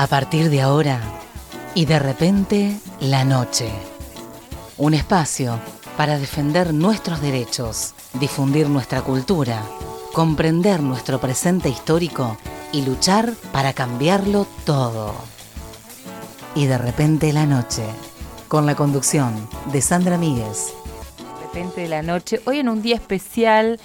A partir de ahora y de repente la noche. Un espacio para defender nuestros derechos, difundir nuestra cultura, comprender nuestro presente histórico y luchar para cambiarlo todo. Y de repente la noche, con la conducción de Sandra Míguez. De repente la noche, hoy en un día especial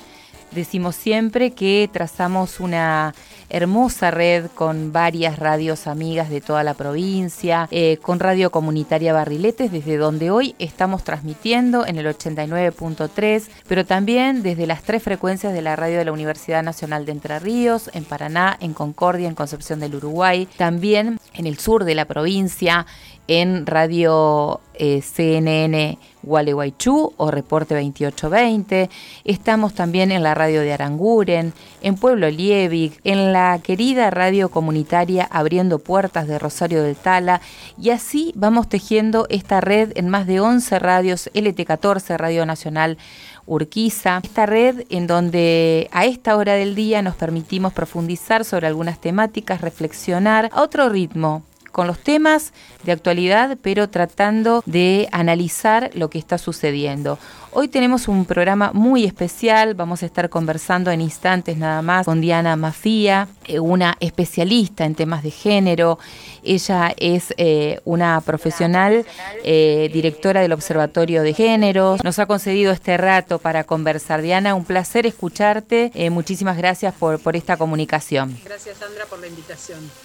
decimos siempre que trazamos una hermosa red con varias radios amigas de toda la provincia, eh, con Radio Comunitaria Barriletes, desde donde hoy estamos transmitiendo en el 89.3, pero también desde las tres frecuencias de la radio de la Universidad Nacional de Entre Ríos, en Paraná, en Concordia, en Concepción del Uruguay, también en el sur de la provincia, en Radio eh, CNN Gualeguaychú o Reporte 2820. Estamos también en la radio de Aranguren, en Pueblo Liebig, en la querida radio comunitaria Abriendo Puertas de Rosario del Tala. Y así vamos tejiendo esta red en más de 11 radios, LT14, Radio Nacional Urquiza. Esta red en donde a esta hora del día nos permitimos profundizar sobre algunas temáticas, reflexionar a otro ritmo, con los temas de actualidad, pero tratando de analizar lo que está sucediendo. Hoy tenemos un programa muy especial, vamos a estar conversando en instantes nada más con Diana Mafía, eh, una especialista en temas de género. Ella es eh, una profesional, eh, directora del Observatorio de Géneros. Nos ha concedido este rato para conversar. Diana, un placer escucharte. muchísimas gracias por esta comunicación. Gracias, Sandra, por la invitación.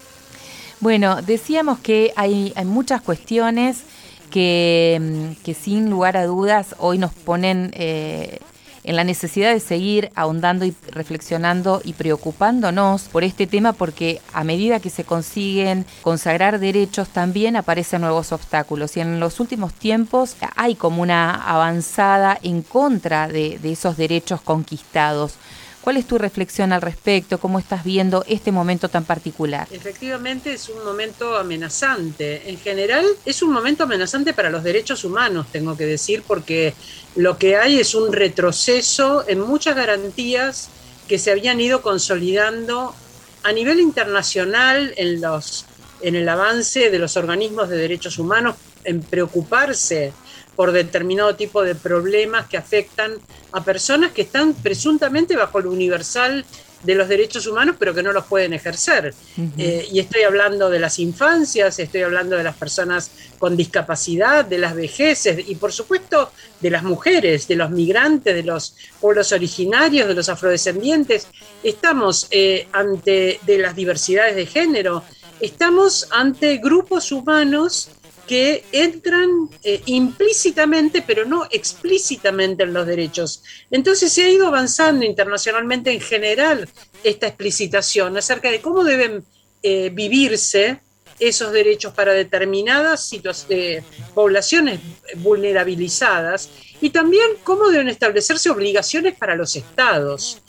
Bueno, decíamos que hay, muchas cuestiones que, mm, que, sin lugar a dudas hoy nos ponen eh, en la necesidad de seguir ahondando y reflexionando y preocupándonos por este tema porque a medida que se consiguen consagrar derechos también aparecen nuevos obstáculos y en los últimos tiempos hay como una avanzada en contra de esos derechos conquistados. ¿Cuál es tu reflexión al respecto? ¿Cómo estás viendo este momento tan particular? Efectivamente es un momento amenazante. En general es un momento amenazante para los derechos humanos, tengo que decir, porque lo que hay es un retroceso en muchas garantías que se habían ido consolidando a nivel internacional en, los, en el avance de los organismos de derechos humanos, en preocuparse por determinado tipo de problemas que afectan a personas que están presuntamente bajo lo universal de los derechos humanos, pero que no los pueden ejercer. Eh, y estoy hablando de las infancias, estoy hablando de las personas con discapacidad, de las vejeces y por supuesto de las mujeres, de los migrantes, de los pueblos originarios, de los afrodescendientes. Estamos eh, ante de las diversidades de género, estamos ante grupos humanos que entran eh, implícitamente, pero no explícitamente en los derechos. Entonces se ha ido avanzando internacionalmente en general esta explicitación acerca de cómo deben eh, vivirse esos derechos para determinadas eh, poblaciones vulnerabilizadas y también cómo deben establecerse obligaciones para los estados.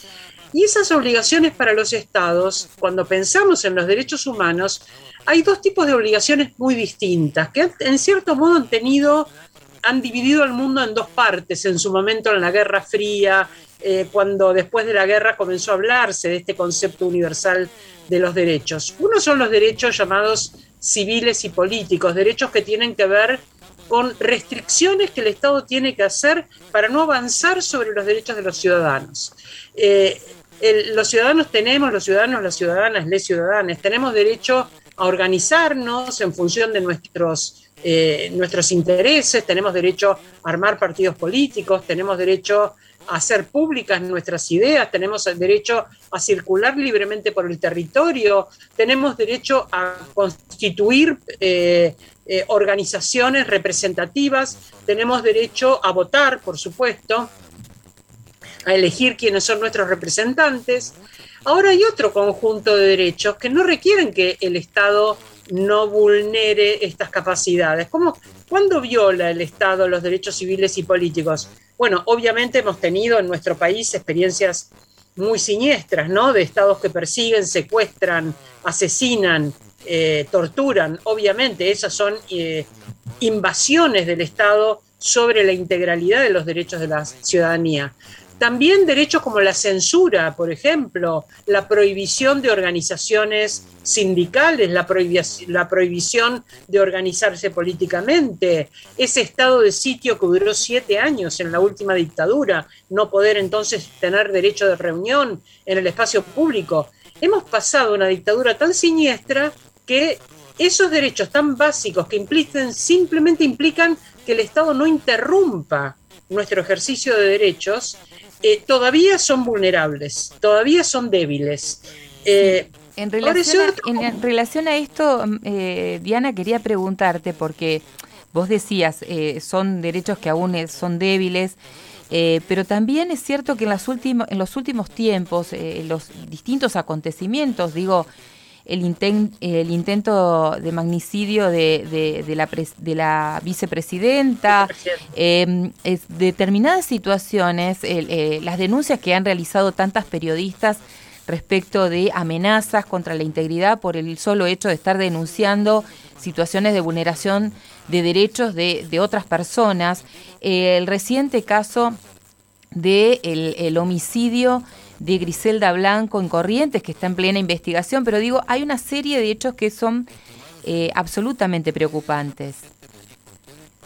Y esas obligaciones para los estados, cuando pensamos en los derechos humanos, hay dos tipos de obligaciones muy distintas, que en cierto modo han tenido, han dividido el mundo en dos partes, en su momento en la Guerra Fría, eh, cuando después de la guerra comenzó a hablarse de este concepto universal de los derechos. Uno son los derechos llamados civiles y políticos, derechos que tienen que ver con restricciones que el Estado tiene que hacer para no avanzar sobre los derechos de los ciudadanos. Eh, los ciudadanos tenemos, los ciudadanos, las ciudadanas, les ciudadanas, tenemos derecho a organizarnos en función de nuestros, eh, nuestros intereses, tenemos derecho a armar partidos políticos, tenemos derecho a hacer públicas nuestras ideas, tenemos el derecho a circular libremente por el territorio, tenemos derecho a constituir eh, eh, organizaciones representativas, tenemos derecho a votar, por supuesto, a elegir quiénes son nuestros representantes. Ahora hay otro conjunto de derechos que no requieren que el Estado no vulnere estas capacidades. ¿Cómo, ¿Cuándo viola el Estado los derechos civiles y políticos? Bueno, obviamente hemos tenido en nuestro país experiencias muy siniestras, ¿no? De estados que persiguen, secuestran, asesinan, eh, torturan. Obviamente esas son eh, invasiones del Estado sobre la integralidad de los derechos de la ciudadanía. También derechos como la censura, por ejemplo, la prohibición de organizaciones sindicales, la, prohibición de organizarse políticamente, ese estado de sitio que duró siete años en la última dictadura, no poder entonces tener derecho de reunión en el espacio público. Hemos pasado una dictadura tan siniestra que esos derechos tan básicos que implican, simplemente implican que el Estado no interrumpa nuestro ejercicio de derechos, eh, todavía son vulnerables, todavía son débiles. Eh, en, relación a, esto, mm, eh, Diana, quería preguntarte, porque vos decías, son derechos que aún son débiles, pero también es cierto que en, las en los últimos tiempos, los distintos acontecimientos, digo, el, el intento de magnicidio de, de, la, de la, vicepresidenta, em, determinadas situaciones, eh, las denuncias que han realizado tantas periodistas respecto de amenazas contra la integridad por el solo hecho de estar denunciando situaciones de vulneración de derechos de, de otras personas. Eh, el reciente caso de el homicidio de Griselda Blanco en Corrientes, que está en plena investigación, pero digo, hay una serie de hechos que son eh, absolutamente preocupantes.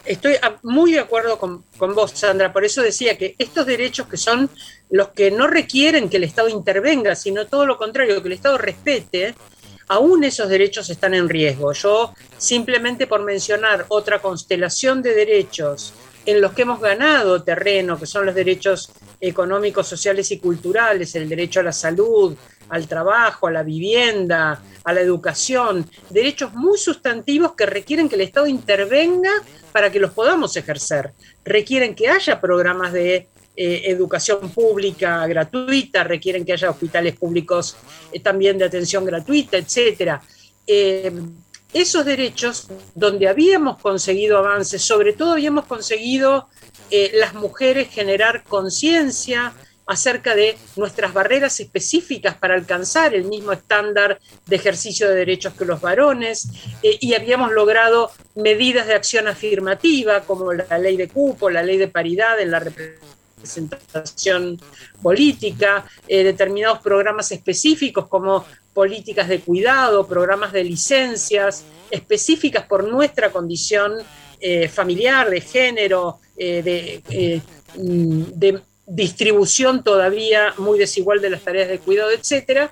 Estoy muy de acuerdo con, con, vos, Sandra. Por eso decía que estos derechos que son los que no requieren que el Estado intervenga, sino todo lo contrario, que el Estado respete, aún esos derechos están en riesgo. Yo, simplemente por mencionar otra constelación de derechos en los que hemos ganado terreno, que son los derechos económicos, sociales y culturales, el derecho a la salud, al trabajo, a la vivienda, a la educación, derechos muy sustantivos que requieren que el Estado intervenga para que los podamos ejercer. Requieren que haya programas de eh, educación pública gratuita, requieren que haya hospitales públicos eh, también de atención gratuita, etcétera. Eh, esos derechos donde habíamos conseguido avances, sobre todo habíamos conseguido eh, las mujeres generar conciencia acerca de nuestras barreras específicas para alcanzar el mismo estándar de ejercicio de derechos que los varones, eh, y habíamos logrado medidas de acción afirmativa como la ley de cupo, la ley de paridad en la representación política, eh, determinados programas específicos como políticas de cuidado, programas de licencias específicas por nuestra condición eh, familiar, de género, eh, mm, de, distribución todavía muy desigual de las tareas de cuidado, etcétera,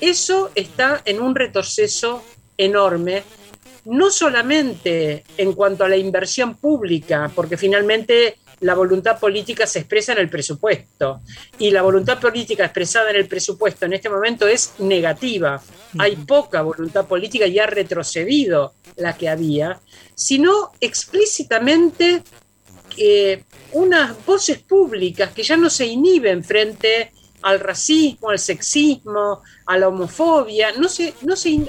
eso está en un retroceso enorme, no solamente en cuanto a la inversión pública, porque finalmente la voluntad política se expresa en el presupuesto. Y la voluntad política expresada en el presupuesto en este momento es negativa. Hay poca voluntad política y ha retrocedido la que había, sino explícitamente eh, unas voces públicas que ya no se inhiben frente al racismo, al sexismo, a la homofobia, no se, no se,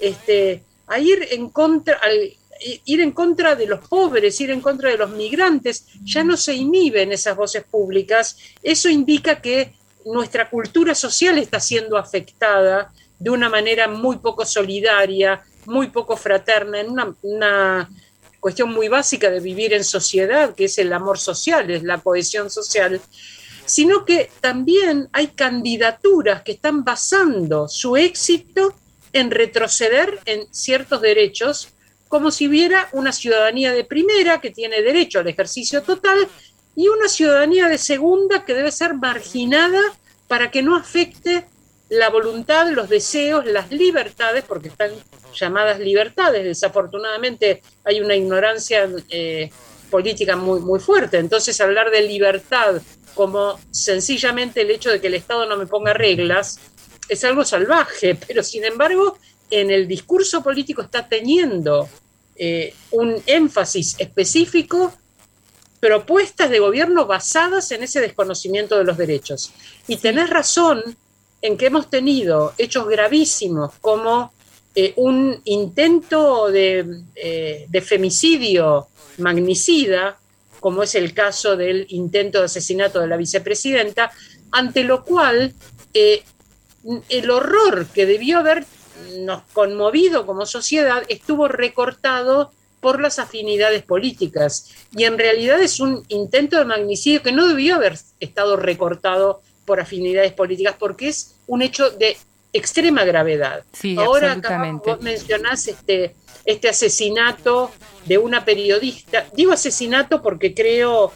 este, a ir en contra, al, ir en contra de los pobres, ir en contra de los migrantes, ya no se inhiben esas voces públicas. Eso indica que nuestra cultura social está siendo afectada de una manera muy poco solidaria, muy poco fraterna, en una, cuestión muy básica de vivir en sociedad, que es el amor social, es la cohesión social, sino que también hay candidaturas que están basando su éxito en retroceder en ciertos derechos como si hubiera una ciudadanía de primera que tiene derecho al ejercicio total y una ciudadanía de segunda que debe ser marginada para que no afecte la voluntad, los deseos, las libertades, porque están llamadas libertades. Desafortunadamente hay una ignorancia eh, política muy, muy fuerte. Entonces hablar de libertad como sencillamente el hecho de que el Estado no me ponga reglas es algo salvaje, pero sin embargo en el discurso político está teniendo eh, un énfasis específico, propuestas de gobierno basadas en ese desconocimiento de los derechos. Y tenés razón en que hemos tenido hechos gravísimos como eh, un intento de, eh, de, femicidio magnicida, como es el caso del intento de asesinato de la vicepresidenta, ante lo cual el horror que debió haber nos conmovido como sociedad estuvo recortado por las afinidades políticas. Y en realidad es un intento de magnicidio que no debió haber estado recortado por afinidades políticas, porque es un hecho de extrema gravedad. Ahora acá vos mencionás este, este asesinato de una periodista. Digo asesinato porque creo,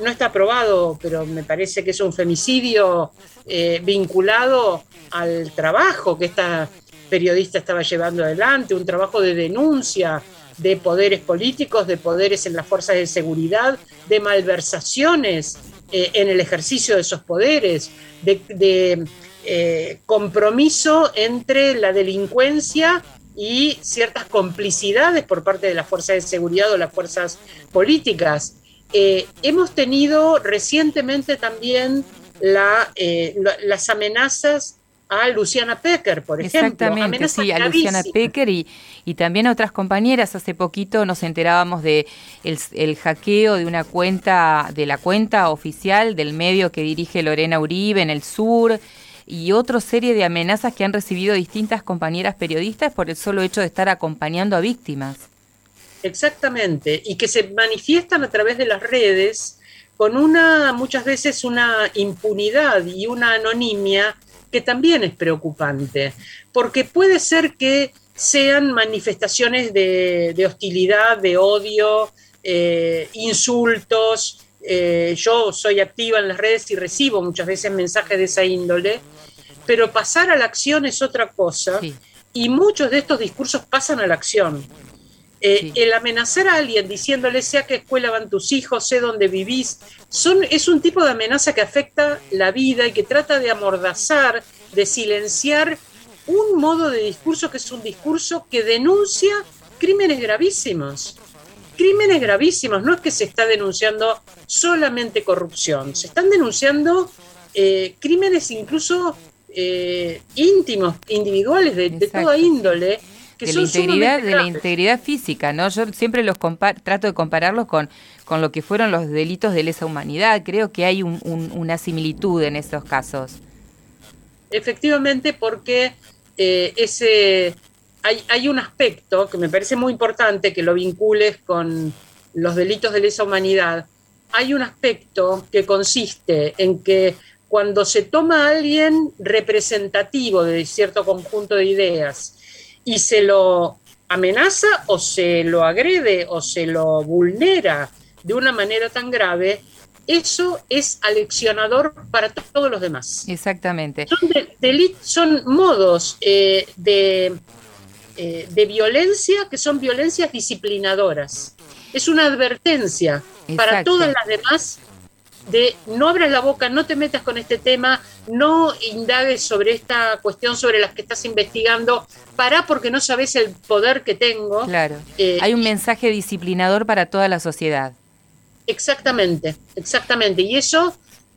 no está aprobado, pero me parece que es un femicidio eh, vinculado al trabajo que esta periodista estaba llevando adelante, un trabajo de denuncia de poderes políticos, de poderes en las fuerzas de seguridad, de malversaciones eh, en el ejercicio de esos poderes, de, eh, compromiso entre la delincuencia y ciertas complicidades por parte de las fuerzas de seguridad o las fuerzas políticas. Eh, hemos tenido recientemente también las amenazas a Luciana Pecker, por ejemplo. Exactamente, sí, a Luciana Pecker y, y, también a otras compañeras. Hace poquito nos enterábamos de el, hackeo de una cuenta, de la cuenta oficial del medio que dirige Lorena Uribe en el sur y otra serie de amenazas que han recibido distintas compañeras periodistas por el solo hecho de estar acompañando a víctimas. Exactamente, y que se manifiestan a través de las redes con una, muchas veces, una impunidad y una anonimia que también es preocupante, porque puede ser que sean manifestaciones de, hostilidad, de odio, eh, insultos. Eh, yo soy activa en las redes y recibo muchas veces mensajes de esa índole, pero pasar a la acción es otra cosa y muchos de estos discursos pasan a la acción. Eh, el amenazar a alguien diciéndole sé a qué escuela van tus hijos, sé dónde vivís, son, es un tipo de amenaza que afecta la vida y que trata de amordazar, de silenciar un modo de discurso que es un discurso que denuncia crímenes gravísimos. Crímenes gravísimos, no es que se está denunciando solamente corrupción, se están denunciando eh, crímenes incluso eh, íntimos, individuales, de, de toda índole, de la integridad de la integridad física no yo siempre los trato de compararlos con con lo que fueron los delitos de lesa humanidad. Creo que hay una similitud en estos casos. Efectivamente porque eh, ese hay, hay un aspecto que me parece muy importante que lo vincules con los delitos de lesa humanidad. Hay un aspecto que consiste en que cuando se toma a alguien representativo de cierto conjunto de ideas y se lo amenaza o se lo agrede o se lo vulnera de una manera tan grave, eso es aleccionador para todos los demás. Exactamente. Son, modos eh, de, eh, de violencia que son violencias disciplinadoras. Es una advertencia para todas las demás de no abras la boca, no te metas con este tema, no indagues sobre esta cuestión sobre las que estás investigando, pará porque no sabes el poder que tengo. Claro. Eh, Hay un mensaje disciplinador para toda la sociedad. Exactamente, exactamente. Y eso,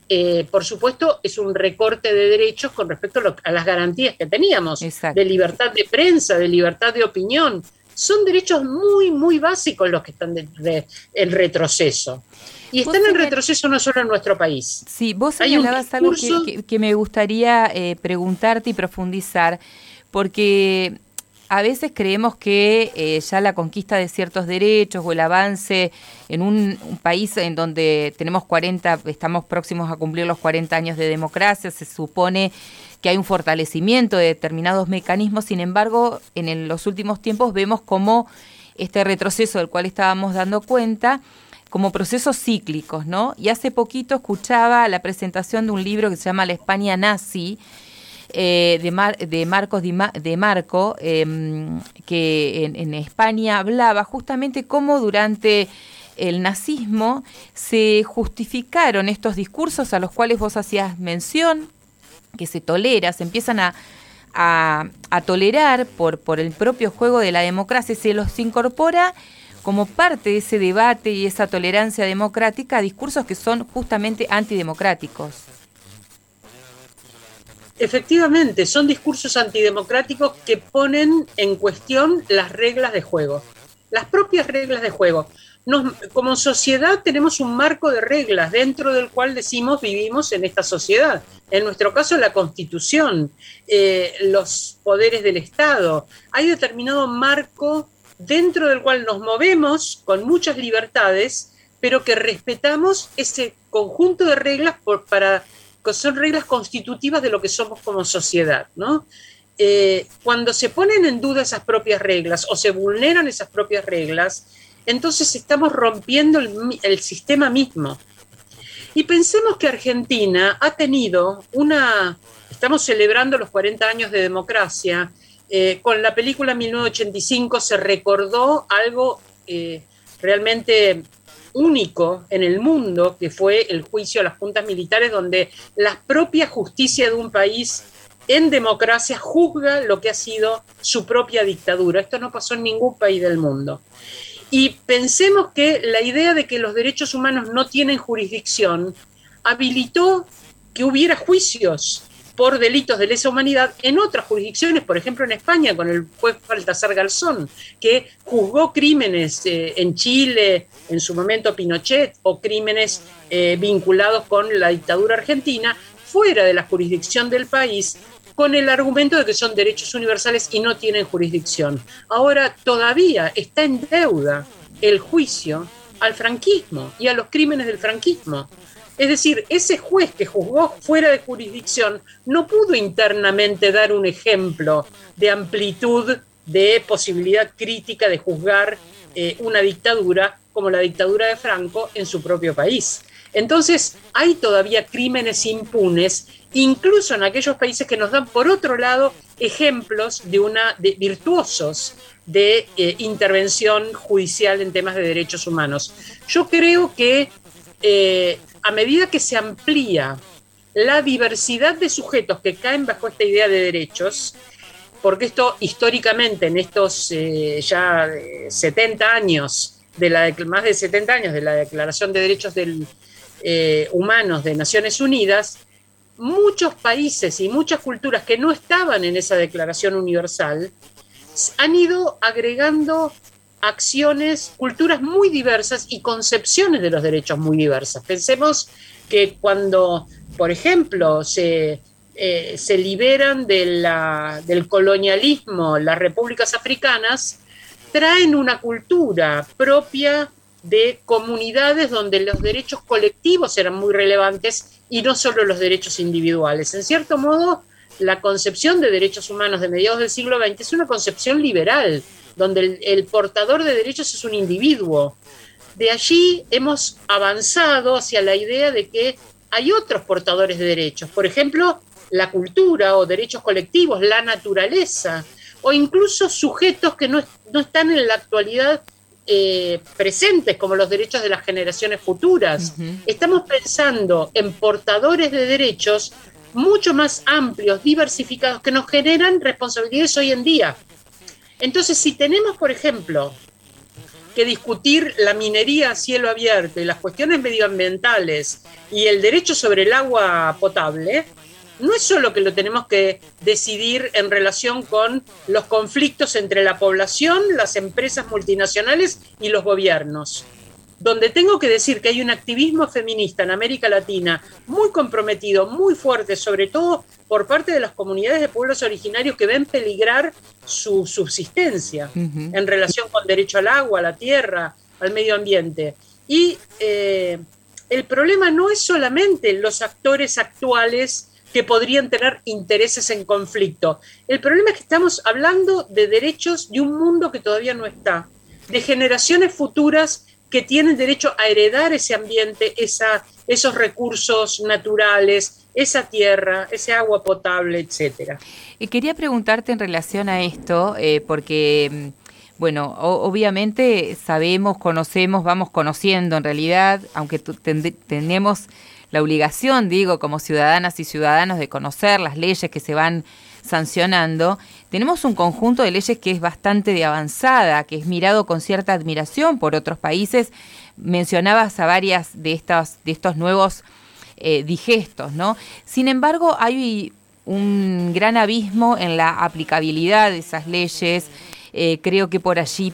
eh, por supuesto, es un recorte de derechos con respecto a, las garantías que teníamos, de libertad de prensa, de libertad de opinión. Son derechos muy, muy básicos los que están en retroceso. Y están en retroceso no solo en nuestro país. Sí, vos señalabas algo que, me gustaría eh, preguntarte y profundizar, porque a veces creemos que eh, ya la conquista de ciertos derechos o el avance en un, país en donde tenemos 40, estamos próximos a cumplir los 40 años de democracia, se supone que hay un fortalecimiento de determinados mecanismos, sin embargo, en los últimos tiempos vemos como este retroceso del cual estábamos dando cuenta como procesos cíclicos, ¿no? Y hace poquito escuchaba la presentación de un libro que se llama La España nazi, eh, de, de, Marcos de Marco, em, que en, España hablaba justamente cómo durante el nazismo se justificaron estos discursos a los cuales vos hacías mención, que se tolera, se empiezan a, a, a tolerar por, por el propio juego de la democracia, se los incorpora como parte de ese debate y esa tolerancia democrática a discursos que son justamente antidemocráticos. Efectivamente, son discursos antidemocráticos que ponen en cuestión las reglas de juego, las propias reglas de juego. Como sociedad tenemos un marco de reglas dentro del cual decimos vivimos en esta sociedad. En nuestro caso, la constitución, eh, los poderes del Estado. Hay determinado marco dentro del cual nos movemos con muchas libertades, pero que respetamos ese conjunto de reglas para que son reglas constitutivas de lo que somos como sociedad, ¿no? Eh, cuando se ponen en duda esas propias reglas o se vulneran esas propias reglas, entonces estamos rompiendo el, sistema mismo. Y pensemos que Argentina ha tenido una, estamos celebrando los 40 años de democracia, eh, con la película 1985 se recordó algo eh, realmente único en el mundo, que fue el juicio a las juntas militares, donde la propia justicia de un país en democracia juzga lo que ha sido su propia dictadura. Esto no pasó en ningún país del mundo. Y pensemos que la idea de que los derechos humanos no tienen jurisdicción habilitó que hubiera juicios por delitos de lesa humanidad en otras jurisdicciones, por ejemplo en España con el juez Baltasar Garzón, que juzgó crímenes eh, en Chile, en su momento Pinochet, o crímenes eh, vinculados con la dictadura argentina, fuera de la jurisdicción del país, con el argumento de que son derechos universales y no tienen jurisdicción. Ahora todavía está en deuda el juicio al franquismo y a los crímenes del franquismo. Es decir, ese juez que juzgó fuera de jurisdicción no pudo internamente dar un ejemplo de amplitud de posibilidad crítica de juzgar eh, una dictadura como la dictadura de Franco en su propio país. Entonces, hay todavía crímenes impunes, incluso en aquellos países que nos dan, por otro lado, ejemplos de una de virtuosos de eh, intervención judicial en temas de derechos humanos. Yo creo que eh, a medida que se amplía la diversidad de sujetos que caen bajo esta idea de derechos, porque esto históricamente en estos eh, ya 70 años, de la, más de 70 años de la Declaración de Derechos Humanos de Naciones Unidas, muchos países y muchas culturas que no estaban en esa Declaración Universal han ido agregando acciones, culturas muy diversas y concepciones de los derechos muy diversas. Pensemos que cuando, por ejemplo, se, eh, se liberan del colonialismo las repúblicas africanas, traen una cultura propia de comunidades donde los derechos colectivos eran muy relevantes y no solo los derechos individuales. En cierto modo, la concepción de derechos humanos de mediados del siglo XX es una concepción liberal, donde el, portador de derechos es un individuo. De allí hemos avanzado hacia la idea de que hay otros portadores de derechos, por ejemplo, la cultura o derechos colectivos, la naturaleza, o incluso sujetos que no, están en la actualidad eh, presentes, como los derechos de las generaciones futuras. Estamos pensando en portadores de derechos mucho más amplios, diversificados, que nos generan responsabilidades hoy en día. Entonces, si tenemos, por ejemplo, que discutir la minería a cielo abierto y las cuestiones medioambientales y el derecho sobre el agua potable, no es solo que lo tenemos que decidir en relación con los conflictos entre la población, las empresas multinacionales y los gobiernos donde tengo que decir que hay un activismo feminista en América Latina muy comprometido, muy fuerte, sobre todo por parte de las comunidades de pueblos originarios que ven peligrar su subsistencia en relación con derecho al agua, a la tierra, al medio ambiente. Y eh, el problema no es solamente los actores actuales que podrían tener intereses en conflicto. El problema es que estamos hablando de derechos de un mundo que todavía no está, de generaciones futuras que tienen derecho a heredar ese ambiente, esos recursos naturales, esa tierra, ese agua potable, etcétera. Y quería preguntarte en relación a esto, eh, porque mm, bueno, obviamente sabemos, conocemos, vamos conociendo en realidad, aunque tenemos la obligación, digo, como ciudadanas y ciudadanos de conocer las leyes que se van sancionando, tenemos un conjunto de leyes que es bastante de avanzada, que es mirado con cierta admiración por otros países. Mencionabas a varias de, estas, de estos nuevos eh, digestos, ¿no? Sin embargo, hay un gran abismo en la aplicabilidad de esas leyes. Eh, creo que por allí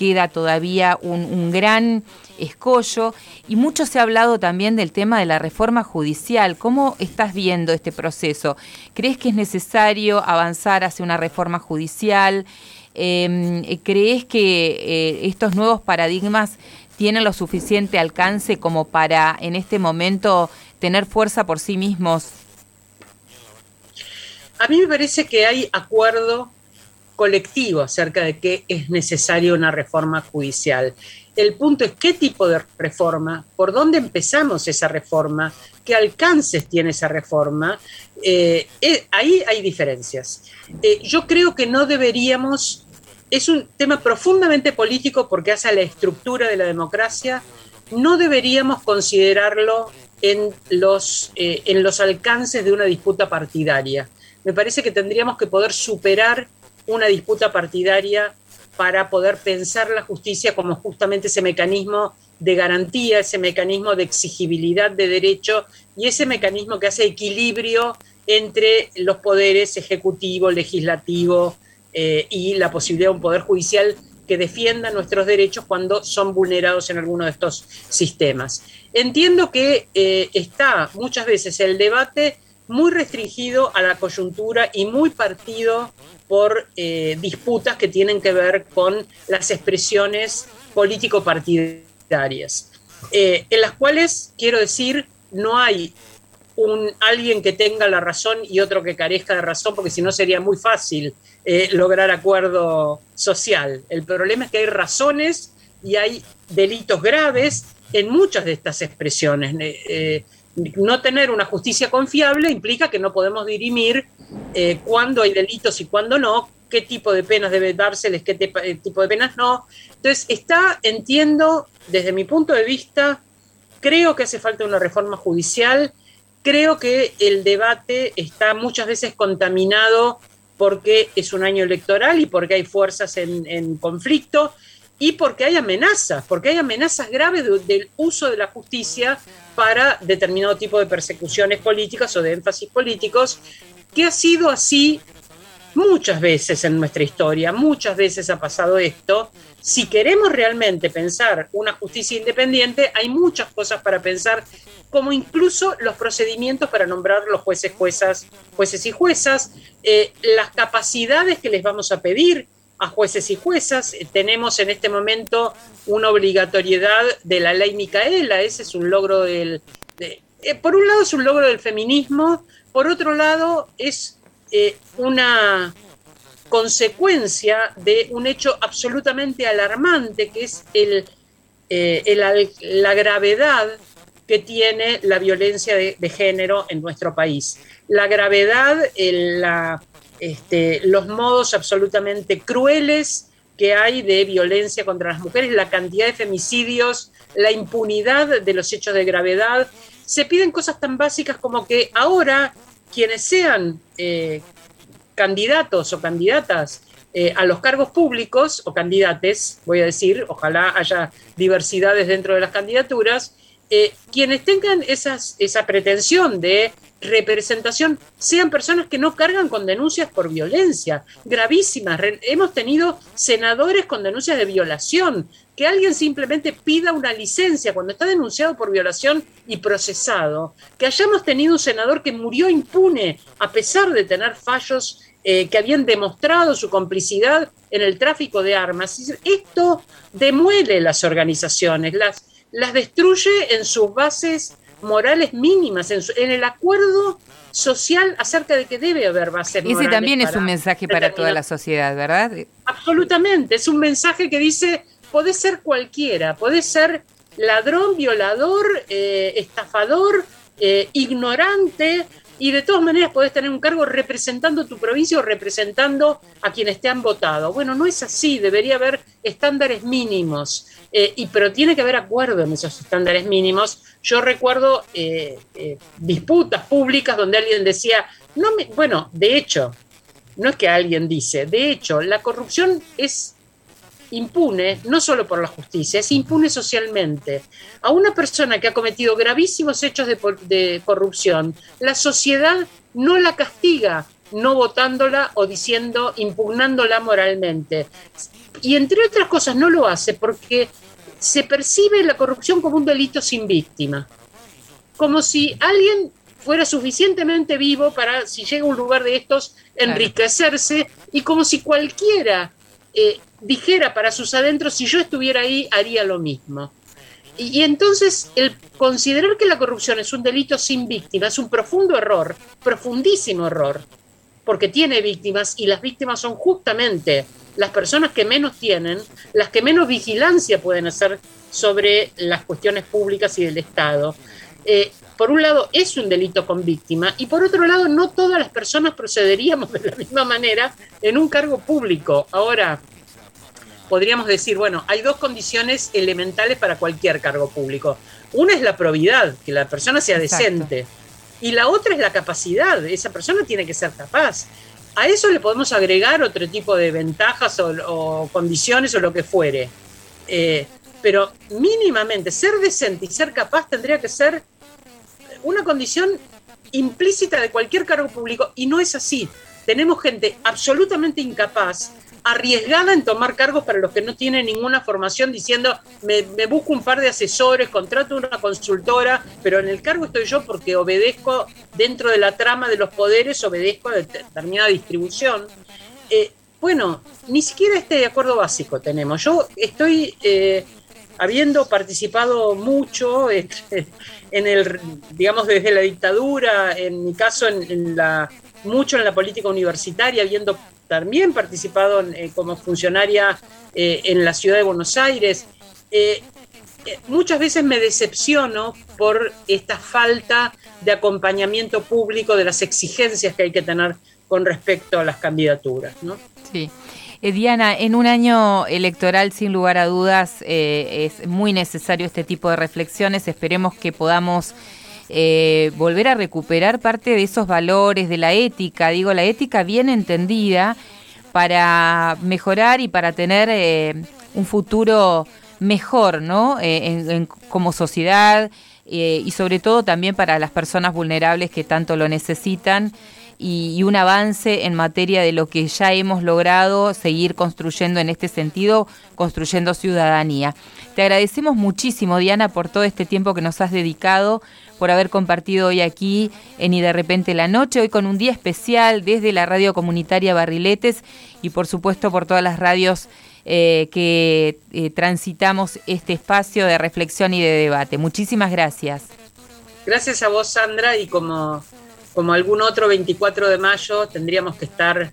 queda todavía un, gran escollo y mucho se ha hablado también del tema de la reforma judicial. ¿Cómo estás viendo este proceso? ¿Crees que es necesario avanzar hacia una reforma judicial? Em, ¿Crees que eh, estos nuevos paradigmas tienen lo suficiente alcance como para en este momento tener fuerza por sí mismos? A mí me parece que hay acuerdo colectivo acerca de que es necesaria una reforma judicial. El punto es qué tipo de reforma, por dónde empezamos esa reforma, qué alcances tiene esa reforma. Eh, eh, ahí hay diferencias. Eh, yo creo que no deberíamos, es un tema profundamente político porque hace a la estructura de la democracia, no deberíamos considerarlo en los, en los alcances de una disputa partidaria. Me parece que tendríamos que poder superar una disputa partidaria para poder pensar la justicia como justamente ese mecanismo de garantía, ese mecanismo de exigibilidad de derecho y ese mecanismo que hace equilibrio entre los poderes ejecutivo, legislativo eh, y la posibilidad de un poder judicial que defienda nuestros derechos cuando son vulnerados en alguno de estos sistemas. Entiendo que eh, está muchas veces el debate muy restringido a la coyuntura y muy partido por eh, disputas que tienen que ver con las expresiones político-partidarias, eh, en las cuales, quiero decir, no hay un, alguien que tenga la razón y otro que carezca de razón, porque si no sería muy fácil eh, lograr acuerdo social. El problema es que hay razones y hay delitos graves en muchas de estas expresiones no tener una justicia confiable implica que no podemos dirimir eh, cuándo hay delitos y cuándo no, qué tipo de penas debe dárseles, qué eh, tipo de penas no. Entonces, está, entiendo, desde mi punto de vista, creo que hace falta una reforma judicial, creo que el debate está muchas veces contaminado porque es un año electoral y porque hay fuerzas en conflicto y porque hay amenazas, porque hay amenazas graves del uso de la justicia para determinado tipo de persecuciones políticas o de énfasis políticos, que ha sido así muchas veces en nuestra historia, muchas veces ha pasado esto. Si queremos realmente pensar una justicia independiente, hay muchas cosas para pensar, como incluso los procedimientos para nombrar los jueces, juezas, jueces y juezas, eh, las capacidades que les vamos a pedir a jueces y juezas. Eh, tenemos en este momento una obligatoriedad de la ley Micaela, ese es un logro del... Eh, por un lado es un logro del feminismo, por otro lado es eh, una consecuencia de un hecho absolutamente alarmante, que es el, la gravedad que tiene la violencia de, género en nuestro país. La gravedad, este, los modos absolutamente crueles que hay de violencia contra las mujeres, la cantidad de femicidios, la impunidad de los hechos de gravedad. Se piden cosas tan básicas como que ahora quienes sean eh, candidatos o candidatas eh, a los cargos públicos o candidates, voy a decir, ojalá haya diversidades dentro de las candidaturas, eh, quienes tengan esa pretensión de representación sean personas que no cargan con denuncias por violencia gravísimas. hemos tenido senadores con denuncias de violación, que alguien simplemente pida una licencia cuando está denunciado por violación y procesado, que hayamos tenido un senador que murió impune a pesar de tener fallos eh, que habían demostrado su complicidad en el tráfico de armas. Esto demuele las organizaciones, las, las destruye en sus bases morales mínimas, en, el acuerdo social acerca de que debe haber bases morales. Ese también es un mensaje para toda la sociedad, ¿verdad? Absolutamente, es un mensaje que dice, puede ser cualquiera, puede ser ladrón, violador, eh, estafador, eh, ignorante, y de todas maneras podés tener un cargo representando tu provincia o representando a quienes te han votado. Bueno, no es así, debería haber estándares mínimos, eh, y, pero tiene que haber acuerdo en esos estándares mínimos. Yo recuerdo disputas públicas donde alguien decía, no me, bueno, de hecho, no es que alguien dice, de hecho, la corrupción es impune no solo por la justicia, es impune socialmente. A una persona que ha cometido gravísimos hechos de, corrupción, la sociedad no la castiga no votándola o diciendo, impugnándola moralmente. Y entre otras cosas no lo hace porque se percibe la corrupción como un delito sin víctima. Como si alguien fuera suficientemente vivo para, si llega a un lugar de estos, enriquecerse y como si cualquiera eh, dijera para sus adentros, si yo estuviera ahí, haría lo mismo. Y, entonces el considerar que la corrupción es un delito sin víctima es un profundo error, profundísimo error, porque tiene víctimas y las víctimas son justamente las personas que menos tienen, las que menos vigilancia pueden hacer sobre las cuestiones públicas y del Estado. Eh, por un lado es un delito con víctima y por otro lado no todas las personas procederíamos de la misma manera en un cargo público. Ahora, podríamos decir, bueno, hay dos condiciones elementales para cualquier cargo público. Una es la probidad, que la persona sea decente. Y la otra es la capacidad, esa persona tiene que ser capaz. A eso le podemos agregar otro tipo de ventajas o, condiciones o lo que fuere. Eh, pero mínimamente ser decente y ser capaz tendría que ser una condición implícita de cualquier cargo público y no es así. Tenemos gente absolutamente incapaz arriesgada en tomar cargos para los que no tienen ninguna formación, diciendo, me, busco un par de asesores, contrato una consultora, pero en el cargo estoy yo porque obedezco dentro de la trama de los poderes, obedezco a determinada distribución. Eh, bueno, ni siquiera este acuerdo básico tenemos. Yo estoy, eh, habiendo participado mucho en el, digamos, desde la dictadura, en mi caso, en la mucho en la política universitaria, habiendo también participado eh, como funcionaria eh, en la ciudad de Buenos Aires. Eh, muchas veces me decepciono por esta falta de acompañamiento público de las exigencias que hay que tener con respecto a las candidaturas. ¿no? Sí. Diana, en un año electoral, sin lugar a dudas, es muy necesario este tipo de reflexiones. Esperemos que podamos eh, volver a recuperar parte de esos valores, de la ética, digo, la ética bien entendida para mejorar y para tener eh, un futuro mejor, ¿no? Eh, como sociedad y sobre todo también para las personas vulnerables que tanto lo necesitan y, un avance en materia de lo que ya hemos logrado seguir construyendo en este sentido, construyendo ciudadanía. Te agradecemos muchísimo, Diana, por todo este tiempo que nos has dedicado, por haber compartido hoy aquí en Y de repente la noche, hoy con un día especial desde la radio comunitaria Barriletes y por supuesto por todas las radios eh, que eh, transitamos este espacio de reflexión y de debate. Muchísimas gracias. Gracias a vos, Sandra, y como como algún otro 24 de mayo, tendríamos que estar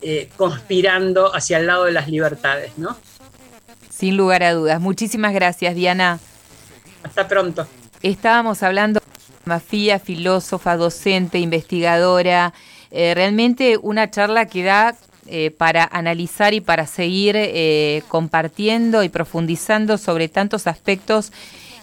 eh, conspirando hacia el lado de las libertades, ¿no? Sin lugar a dudas. Muchísimas gracias, Diana. Hasta pronto. Estábamos hablando Mafía, filósofa, docente, investigadora. Eh, realmente una charla que da eh, para analizar y para seguir compartiendo y profundizando sobre tantos aspectos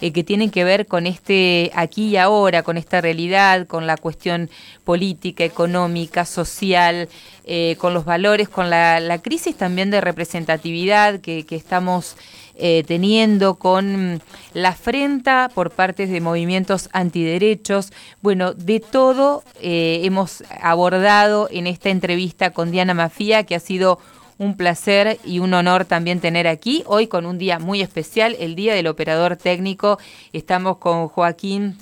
eh, que tienen que ver con este aquí y ahora, con esta realidad, con la cuestión política, económica, social, eh, con los valores, con la, crisis también de representatividad que, estamos eh, teniendo, con la afrenta por parte de movimientos antiderechos. Bueno, de todo hemos abordado en esta entrevista con Diana Mafía, que ha sido un placer y un honor también tener aquí, hoy con un día muy especial, el Día del Operador Técnico. Estamos con Joaquín.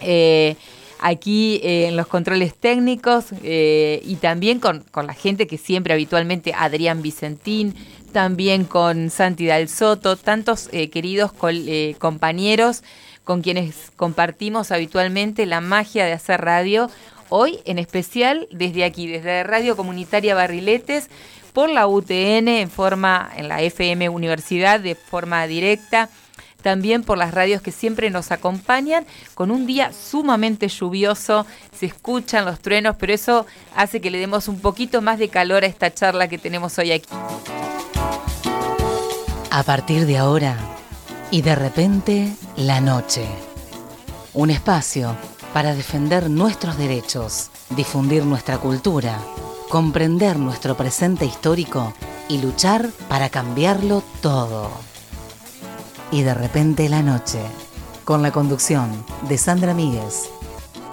Eh, aquí eh, en los controles técnicos eh, y también con, la gente que siempre habitualmente, Adrián Vicentín, también con Santi Dal Soto, tantos queridos compañeros con quienes compartimos habitualmente la magia de hacer radio. Hoy en especial desde aquí, desde Radio Comunitaria Barriletes, por la UTN en forma, en la FM Universidad de forma directa, también por las radios que siempre nos acompañan, con un día sumamente lluvioso, se escuchan los truenos, pero eso hace que le demos un poquito más de calor a esta charla que tenemos hoy aquí. A partir de ahora, y de repente, la noche. Un espacio para defender nuestros derechos, difundir nuestra cultura comprender nuestro presente histórico y luchar para cambiarlo todo. Y de repente la noche, con la conducción de Sandra Míguez